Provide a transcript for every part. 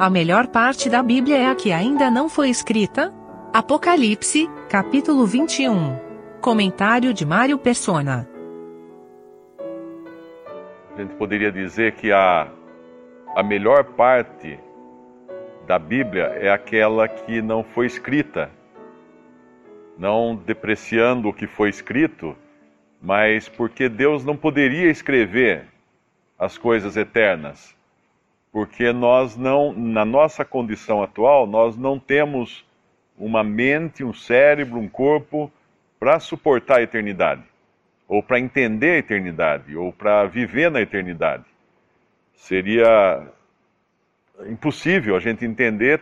A melhor parte da Bíblia é a que ainda não foi escrita? Apocalipse, capítulo 21. Comentário de Mário Persona. A gente poderia dizer que a, a melhor parte da Bíblia é aquela que não foi escrita. Não depreciando o que foi escrito, mas porque Deus não poderia escrever as coisas eternas. Porque nós não, na nossa condição atual, nós não temos uma mente, um cérebro, um corpo para suportar a eternidade, ou para entender a eternidade, ou para viver na eternidade. Seria impossível a gente entender,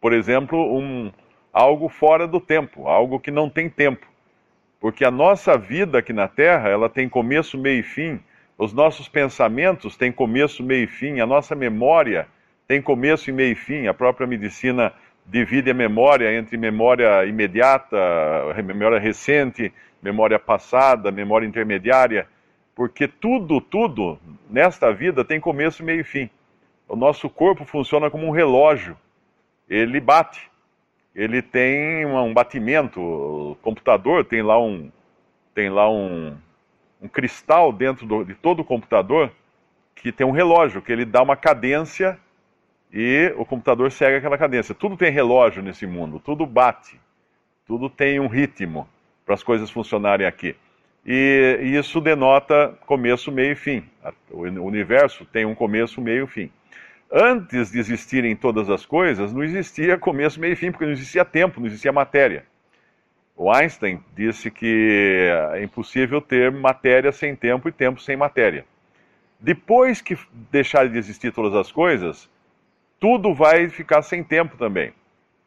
por exemplo, um, algo fora do tempo, algo que não tem tempo. Porque a nossa vida aqui na Terra, ela tem começo, meio e fim. Os nossos pensamentos têm começo, meio e fim. A nossa memória tem começo e meio e fim. A própria medicina divide a memória entre memória imediata, memória recente, memória passada, memória intermediária, porque tudo, tudo nesta vida tem começo, meio e fim. O nosso corpo funciona como um relógio. Ele bate ele tem um batimento. O computador tem lá um, tem lá um, um cristal dentro do, de todo o computador que tem um relógio, que ele dá uma cadência e o computador segue aquela cadência. Tudo tem relógio nesse mundo, tudo bate, tudo tem um ritmo para as coisas funcionarem aqui. E, e isso denota começo, meio e fim. O universo tem um começo, meio e fim antes de existirem todas as coisas, não existia começo, meio e fim, porque não existia tempo, não existia matéria. O Einstein disse que é impossível ter matéria sem tempo e tempo sem matéria. Depois que deixarem de existir todas as coisas, tudo vai ficar sem tempo também.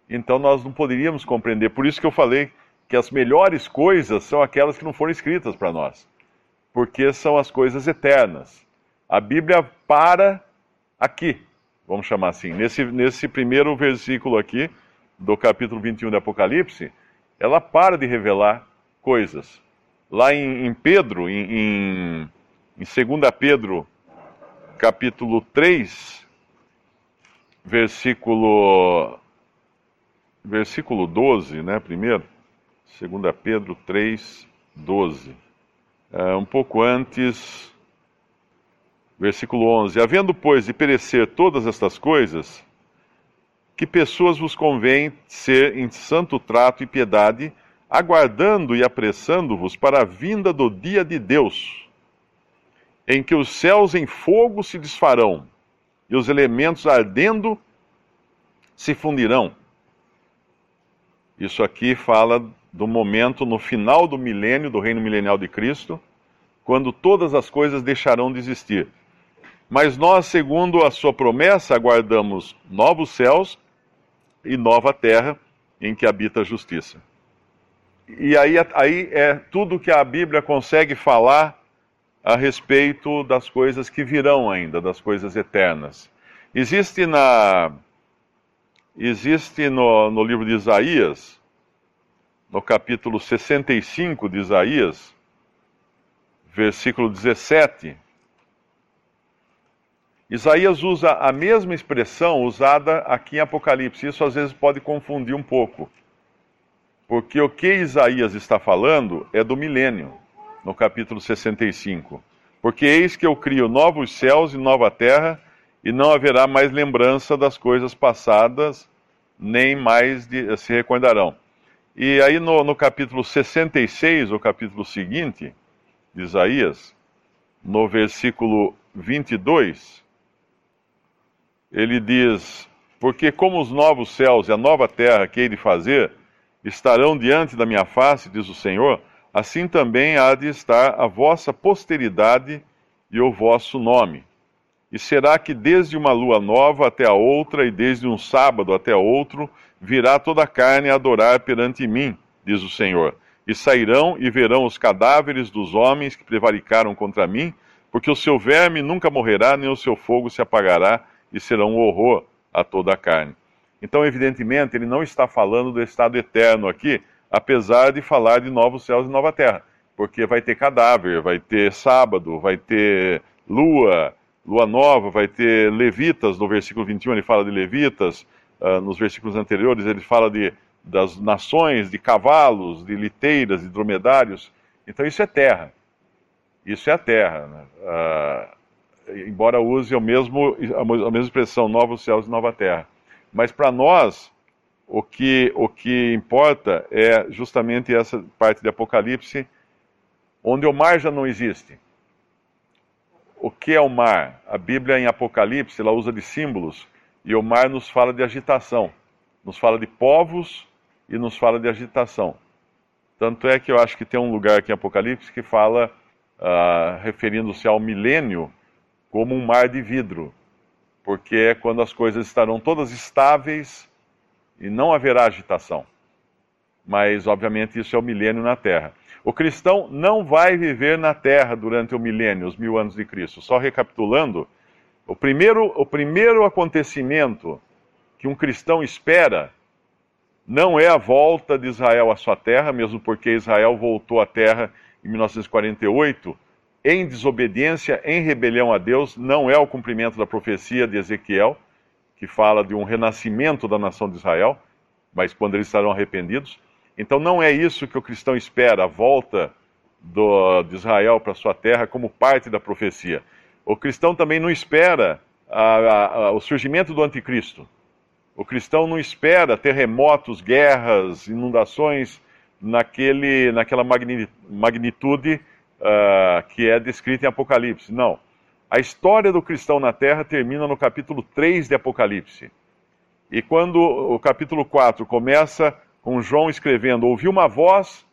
Então nós não poderíamos compreender. Por isso que eu falei que as melhores coisas são aquelas que não foram escritas para nós, porque são as coisas eternas. A Bíblia para aqui vamos chamar assim, nesse, nesse primeiro versículo aqui, do capítulo 21 de Apocalipse, ela para de revelar coisas. Lá em, em Pedro, em, em, em 2 Pedro, capítulo 3, versículo, versículo 12, né, primeiro, 2 Pedro 3, 12. É, um pouco antes Versículo 11: Havendo, pois, de perecer todas estas coisas, que pessoas vos convém ser em santo trato e piedade, aguardando e apressando-vos para a vinda do dia de Deus, em que os céus em fogo se desfarão e os elementos ardendo se fundirão. Isso aqui fala do momento no final do milênio, do reino milenial de Cristo, quando todas as coisas deixarão de existir. Mas nós, segundo a sua promessa, aguardamos novos céus e nova terra em que habita a justiça. E aí, aí é tudo que a Bíblia consegue falar a respeito das coisas que virão ainda, das coisas eternas. Existe na existe no, no livro de Isaías, no capítulo 65 de Isaías, versículo 17, Isaías usa a mesma expressão usada aqui em Apocalipse. Isso às vezes pode confundir um pouco. Porque o que Isaías está falando é do milênio, no capítulo 65. Porque eis que eu crio novos céus e nova terra, e não haverá mais lembrança das coisas passadas, nem mais de, se recordarão. E aí no, no capítulo 66, o capítulo seguinte de Isaías, no versículo 22, ele diz: Porque como os novos céus e a nova terra que hei de fazer estarão diante da minha face, diz o Senhor, assim também há de estar a vossa posteridade e o vosso nome. E será que desde uma lua nova até a outra, e desde um sábado até outro, virá toda a carne a adorar perante mim, diz o Senhor. E sairão e verão os cadáveres dos homens que prevaricaram contra mim, porque o seu verme nunca morrerá, nem o seu fogo se apagará, e serão um horror a toda a carne. Então, evidentemente, ele não está falando do estado eterno aqui, apesar de falar de novos céus e nova terra, porque vai ter cadáver, vai ter sábado, vai ter lua, lua nova, vai ter levitas, no versículo 21 ele fala de levitas, uh, nos versículos anteriores ele fala de, das nações, de cavalos, de liteiras, de dromedários. Então isso é terra. Isso é a terra. Né? Uh, embora use o mesmo, a mesma expressão, novos céus e nova terra. Mas para nós, o que, o que importa é justamente essa parte de Apocalipse, onde o mar já não existe. O que é o mar? A Bíblia em Apocalipse ela usa de símbolos e o mar nos fala de agitação, nos fala de povos e nos fala de agitação. Tanto é que eu acho que tem um lugar aqui em Apocalipse que fala, uh, referindo-se ao milênio, como um mar de vidro, porque é quando as coisas estarão todas estáveis e não haverá agitação. Mas, obviamente, isso é o milênio na Terra. O cristão não vai viver na terra durante o milênio, os mil anos de Cristo. Só recapitulando, o primeiro, o primeiro acontecimento que um cristão espera não é a volta de Israel à sua terra, mesmo porque Israel voltou à terra em 1948 em desobediência, em rebelião a Deus, não é o cumprimento da profecia de Ezequiel, que fala de um renascimento da nação de Israel, mas quando eles estarão arrependidos. Então não é isso que o cristão espera, a volta do, de Israel para sua terra como parte da profecia. O cristão também não espera a, a, a, o surgimento do anticristo. O cristão não espera terremotos, guerras, inundações naquele, naquela magnitude uh, que é descrita em Apocalipse. Não. A história do cristão na terra termina no capítulo 3 de Apocalipse. E quando o capítulo 4 começa com João escrevendo: Ouvi uma voz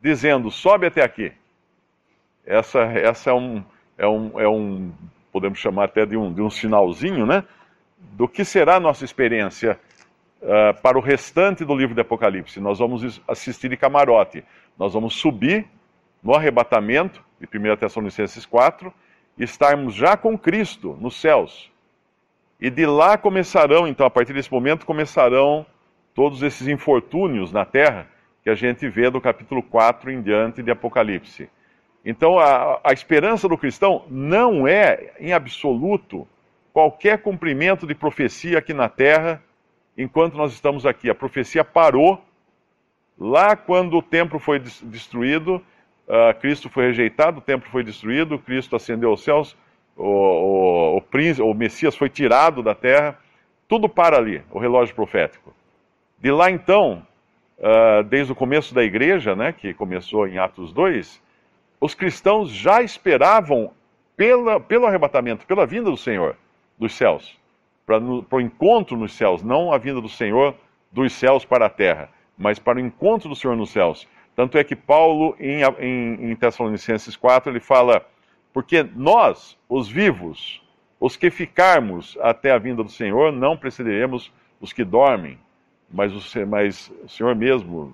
dizendo: Sobe até aqui. Essa, essa é, um, é, um, é um, podemos chamar até de um, de um sinalzinho, né? Do que será a nossa experiência uh, para o restante do livro de Apocalipse. Nós vamos assistir de camarote. Nós vamos subir no arrebatamento, de 1 Tessalonicenses 4, e estarmos já com Cristo nos céus. E de lá começarão, então, a partir desse momento, começarão todos esses infortúnios na terra que a gente vê do capítulo 4 em diante de Apocalipse. Então, a, a esperança do cristão não é, em absoluto, qualquer cumprimento de profecia aqui na terra enquanto nós estamos aqui. A profecia parou lá quando o templo foi destruído, uh, Cristo foi rejeitado, o templo foi destruído, Cristo ascendeu aos céus, o, o, o, príncipe, o Messias foi tirado da terra, tudo para ali, o relógio profético. De lá então, uh, desde o começo da igreja, né, que começou em Atos 2, os cristãos já esperavam pela, pelo arrebatamento, pela vinda do Senhor dos céus, para o encontro nos céus, não a vinda do Senhor dos céus para a terra, mas para o encontro do Senhor nos céus. Tanto é que Paulo, em, em, em Tessalonicenses 4, ele fala: porque nós, os vivos, os que ficarmos até a vinda do Senhor, não precederemos os que dormem mas o, mas o Senhor mesmo,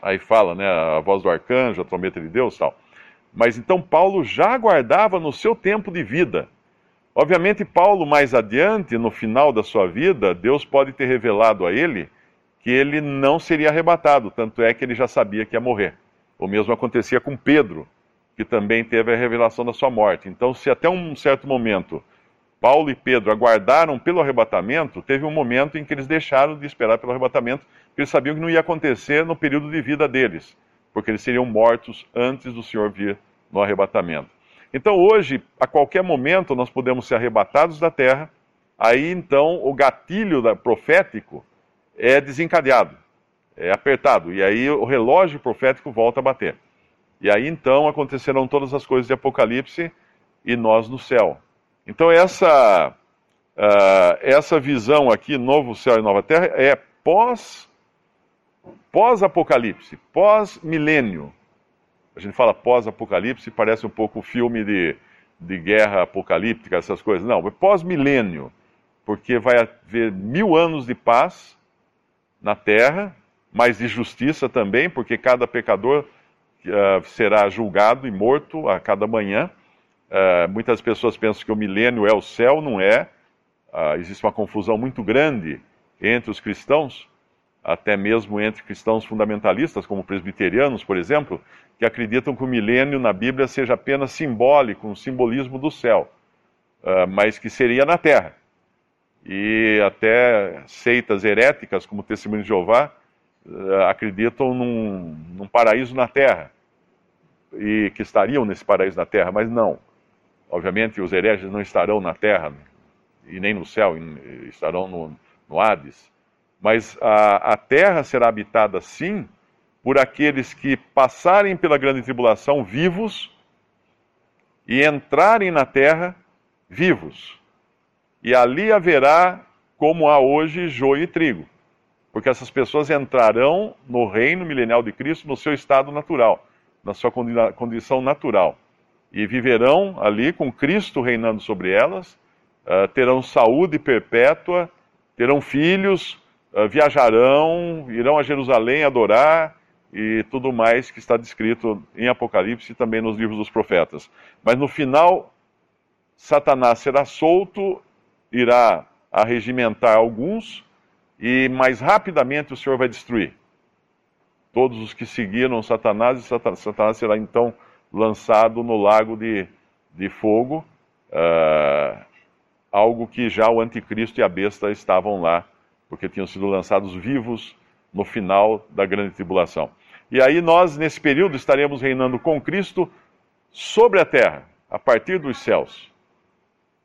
aí fala, né, a voz do arcanjo, a trombeta de Deus tal. Mas então Paulo já aguardava no seu tempo de vida. Obviamente, Paulo, mais adiante, no final da sua vida, Deus pode ter revelado a ele que ele não seria arrebatado, tanto é que ele já sabia que ia morrer. O mesmo acontecia com Pedro, que também teve a revelação da sua morte. Então, se até um certo momento Paulo e Pedro aguardaram pelo arrebatamento, teve um momento em que eles deixaram de esperar pelo arrebatamento, porque eles sabiam que não ia acontecer no período de vida deles, porque eles seriam mortos antes do Senhor vir no arrebatamento. Então hoje, a qualquer momento, nós podemos ser arrebatados da terra, aí então o gatilho profético é desencadeado, é apertado, e aí o relógio profético volta a bater. E aí então acontecerão todas as coisas de Apocalipse e nós no céu. Então, essa, uh, essa visão aqui, novo céu e nova terra, é pós, pós-apocalipse, pós-milênio. A gente fala pós-apocalipse, parece um pouco filme de, de guerra apocalíptica, essas coisas. Não, é pós-milênio, porque vai haver mil anos de paz na terra, mas de justiça também, porque cada pecador uh, será julgado e morto a cada manhã. Uh, muitas pessoas pensam que o milênio é o céu, não é. Uh, existe uma confusão muito grande entre os cristãos, até mesmo entre cristãos fundamentalistas, como presbiterianos, por exemplo, que acreditam que o milênio na Bíblia seja apenas simbólico, um simbolismo do céu. uh, mas que seria na terra. E até seitas heréticas, como o Testemunho de Jeová, uh, acreditam num, num paraíso na terra, e que estariam nesse paraíso na terra, mas não. Obviamente, os hereges não estarão na terra, e nem no céu, estarão no, no Hades. Mas a, a terra será habitada, sim, por aqueles que passarem pela grande tribulação vivos e entrarem na terra vivos. E ali haverá, como há hoje, joio e trigo. Porque essas pessoas entrarão no reino milenial de Cristo no seu estado natural, na sua condição natural. E viverão ali com Cristo reinando sobre elas, uh, terão saúde perpétua, terão filhos, uh, viajarão, irão a Jerusalém adorar, e tudo mais que está descrito em Apocalipse e também nos livros dos profetas. Mas no final, Satanás será solto, irá arregimentar alguns e mais rapidamente o Senhor vai destruir todos os que seguiram Satanás, e Satanás será então lançado no lago de, de fogo, uh, algo que já o anticristo e a besta estavam lá, porque tinham sido lançados vivos no final da grande tribulação. E aí nós, nesse período, estaremos reinando com Cristo sobre a terra, a partir dos céus.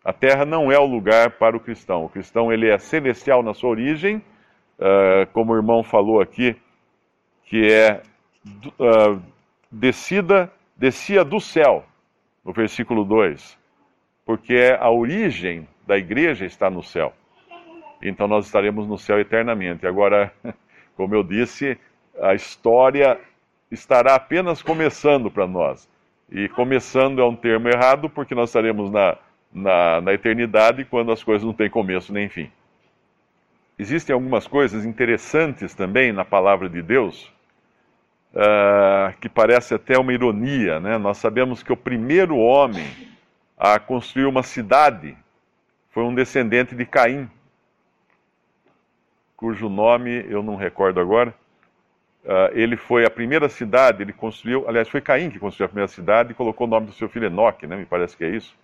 A terra não é o lugar para o cristão. O cristão ele é celestial na sua origem, uh, como o irmão falou aqui, que é uh, descida, descia do céu, no versículo 2, porque a origem da igreja está no céu. Então nós estaremos no céu eternamente. Agora, Como eu disse, a história estará apenas começando para nós. E começando é um termo errado, porque nós estaremos na, na, na eternidade quando as coisas não têm começo nem fim. Existem algumas coisas interessantes também na palavra de Deus, uh, que parece até uma ironia. Né? Nós sabemos que o primeiro homem a construir uma cidade foi um descendente de Caim cujo nome eu não recordo agora. Uh, ele foi a primeira cidade, ele construiu, aliás, foi Caim que construiu a primeira cidade e colocou o nome do seu filho Enoque, né? me parece que é isso.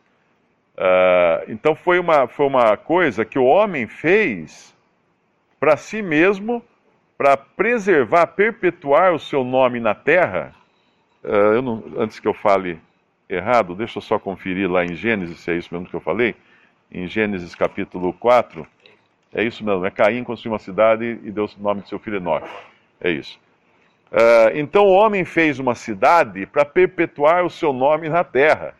Uh, então foi uma, foi uma coisa que o homem fez para si mesmo, para preservar, perpetuar o seu nome na terra. Uh, não, antes que eu fale errado, deixa eu só conferir lá em Gênesis se é isso mesmo que eu falei. Em Gênesis capítulo 4, é isso mesmo, é Caim construiu uma cidade e deu o nome de seu filho Enoque. É isso. Uh, então o homem fez uma cidade para perpetuar o seu nome na terra.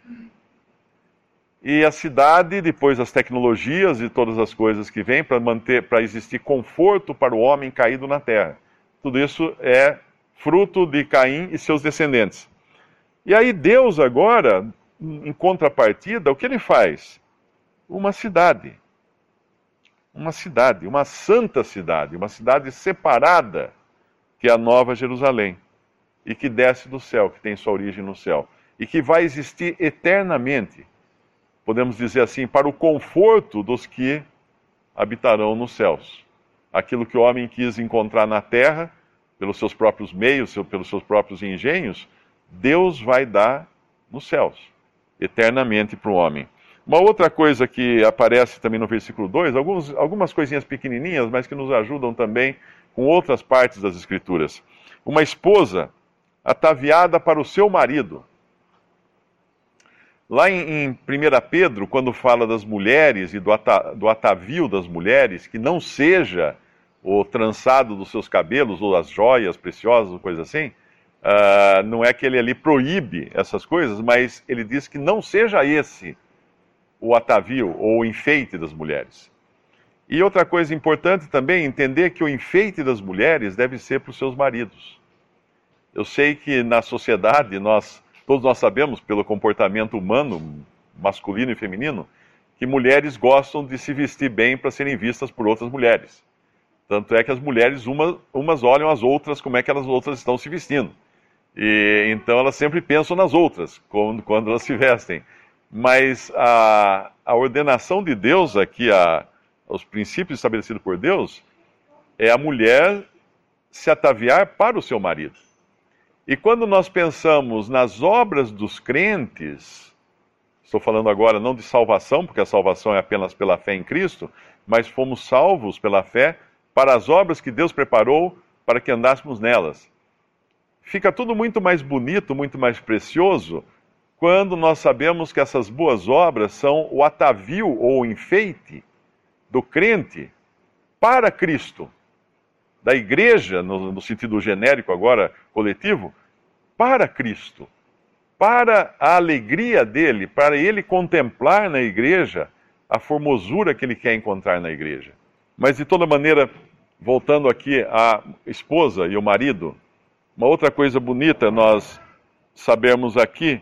E a cidade, depois das tecnologias e todas as coisas que vêm para manter, para existir conforto para o homem caído na terra. Tudo isso é fruto de Caim e seus descendentes. E aí Deus agora, em contrapartida, o que ele faz? Uma cidade uma cidade, uma santa cidade, uma cidade separada, que é a Nova Jerusalém, e que desce do céu, que tem sua origem no céu, e que vai existir eternamente, podemos dizer assim, para o conforto dos que habitarão nos céus. Aquilo que o homem quis encontrar na terra, pelos seus próprios meios, pelos seus próprios engenhos, Deus vai dar nos céus, eternamente para o homem. Uma outra coisa que aparece também no versículo 2, alguns, algumas coisinhas pequenininhas, mas que nos ajudam também com outras partes das Escrituras. Uma esposa ataviada para o seu marido. Lá em, em 1 Pedro, quando fala das mulheres e do, ata, do atavio das mulheres, que não seja o trançado dos seus cabelos ou as joias preciosas ou coisa assim, uh, não é que ele ali proíbe essas coisas, mas ele diz que não seja esse o atavio ou o enfeite das mulheres. E outra coisa importante também, entender que o enfeite das mulheres deve ser para os seus maridos. Eu sei que na sociedade, nós, todos nós sabemos, pelo comportamento humano, masculino e feminino, que mulheres gostam de se vestir bem para serem vistas por outras mulheres. Tanto é que as mulheres, uma, umas olham as outras, como é que elas outras estão se vestindo. E, então elas sempre pensam nas outras, quando, quando elas se vestem mas a, a ordenação de Deus aqui, a, os princípios estabelecidos por Deus, é a mulher se ataviar para o seu marido. E quando nós pensamos nas obras dos crentes, Estou falando agora não de salvação, porque a salvação é apenas pela fé em Cristo, mas fomos salvos pela fé para as obras que Deus preparou para que andássemos nelas. Fica tudo muito mais bonito, muito mais precioso, quando nós sabemos que essas boas obras são o atavio ou o enfeite do crente para Cristo, da igreja, no, no sentido genérico agora, coletivo, para Cristo, para a alegria dele, para ele contemplar na igreja a formosura que ele quer encontrar na igreja. Mas de toda maneira, voltando aqui à esposa e o marido, uma outra coisa bonita nós sabemos aqui,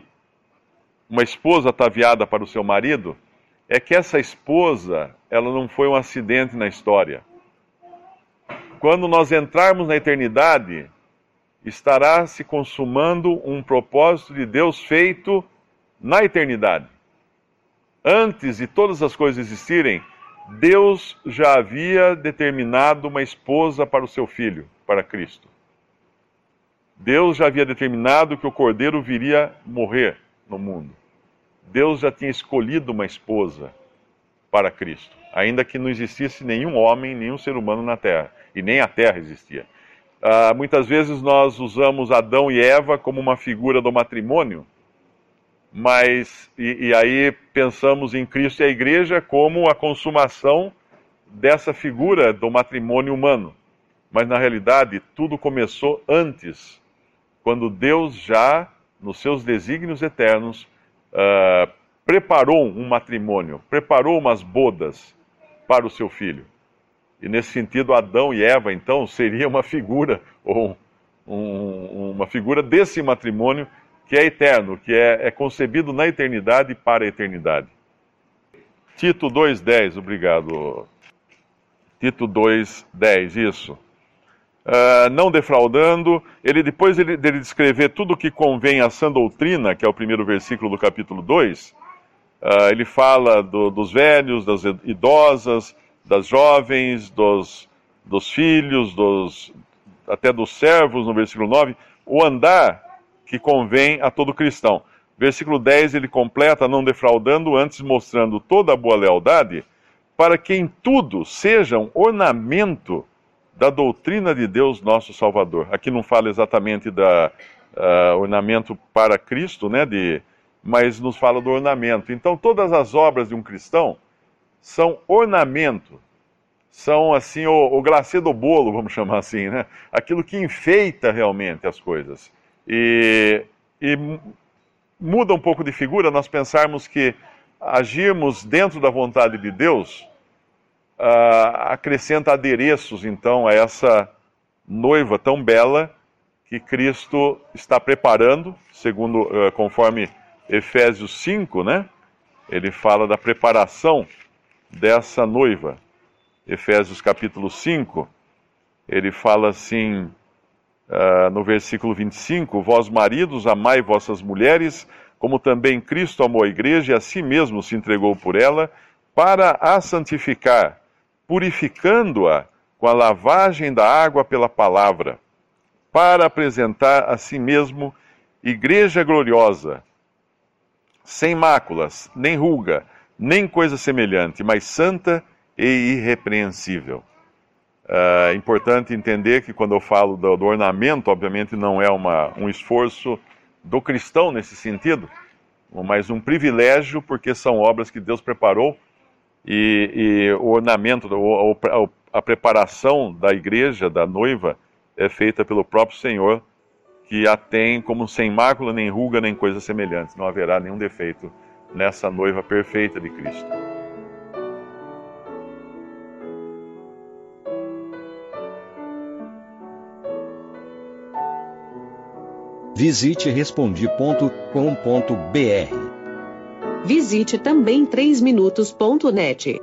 uma esposa ataviada para o seu marido, é que essa esposa, ela não foi um acidente na história. Quando nós entrarmos na eternidade, estará se consumando um propósito de Deus feito na eternidade. Antes de todas as coisas existirem, Deus já havia determinado uma esposa para o seu filho, para Cristo. Deus já havia determinado que o cordeiro viria morrer no mundo. Deus já tinha escolhido uma esposa para Cristo, ainda que não existisse nenhum homem, nenhum ser humano na terra, e nem a terra existia. Uh, muitas vezes nós usamos Adão e Eva como uma figura do matrimônio, mas e, e, aí pensamos em Cristo e a igreja como a consumação dessa figura do matrimônio humano. Mas na realidade tudo começou antes, quando Deus já, nos seus desígnios eternos, uh, preparou um matrimônio, preparou umas bodas para o seu filho. E nesse sentido, Adão e Eva, então, seria uma figura, ou um, uma figura desse matrimônio que é eterno, que é, é concebido na eternidade para a eternidade. Tito 2,10, obrigado. Tito 2,10, isso. Uh, não defraudando, ele depois ele, dele descrever tudo o que convém à sã doutrina, que é o primeiro versículo do capítulo 2, uh, ah, ele fala do, dos velhos, das idosas, das jovens, dos, dos filhos, dos, até dos servos, no versículo 9, o andar que convém a todo cristão. Versículo 10 ele completa, não defraudando, antes mostrando toda a boa lealdade, para que em tudo sejam ornamento da doutrina de Deus nosso Salvador. Aqui não fala exatamente da uh, ornamento para Cristo, né, de, mas nos fala do ornamento. Então todas as obras de um cristão são ornamento, são assim o, o glacê do bolo, vamos chamar assim, né? Aquilo que enfeita realmente as coisas. E, e muda um pouco de figura nós pensarmos que agirmos dentro da vontade de Deus uh, acrescenta adereços então a essa noiva tão bela que Cristo está preparando, segundo uh, conforme Efésios 5, né? Ele fala da preparação dessa noiva. Efésios capítulo 5, ele fala assim, uh, no versículo 25: Vós maridos, amai vossas mulheres, como também Cristo amou a igreja e a si mesmo se entregou por ela, para a santificar, purificando-a com a lavagem da água pela palavra, para apresentar a si mesmo igreja gloriosa, sem máculas, nem ruga, nem coisa semelhante, mas santa e irrepreensível. É importante entender que quando eu falo do, ornamento, obviamente não é uma, um esforço do cristão nesse sentido, mas um privilégio, porque são obras que Deus preparou e, e o ornamento, a preparação da igreja, da noiva, é feita pelo próprio Senhor, que a tem como sem mácula, nem ruga, nem coisa semelhante. Não haverá nenhum defeito nessa noiva perfeita de Cristo. Visite respondi.com.br. Visite também 3minutos.net.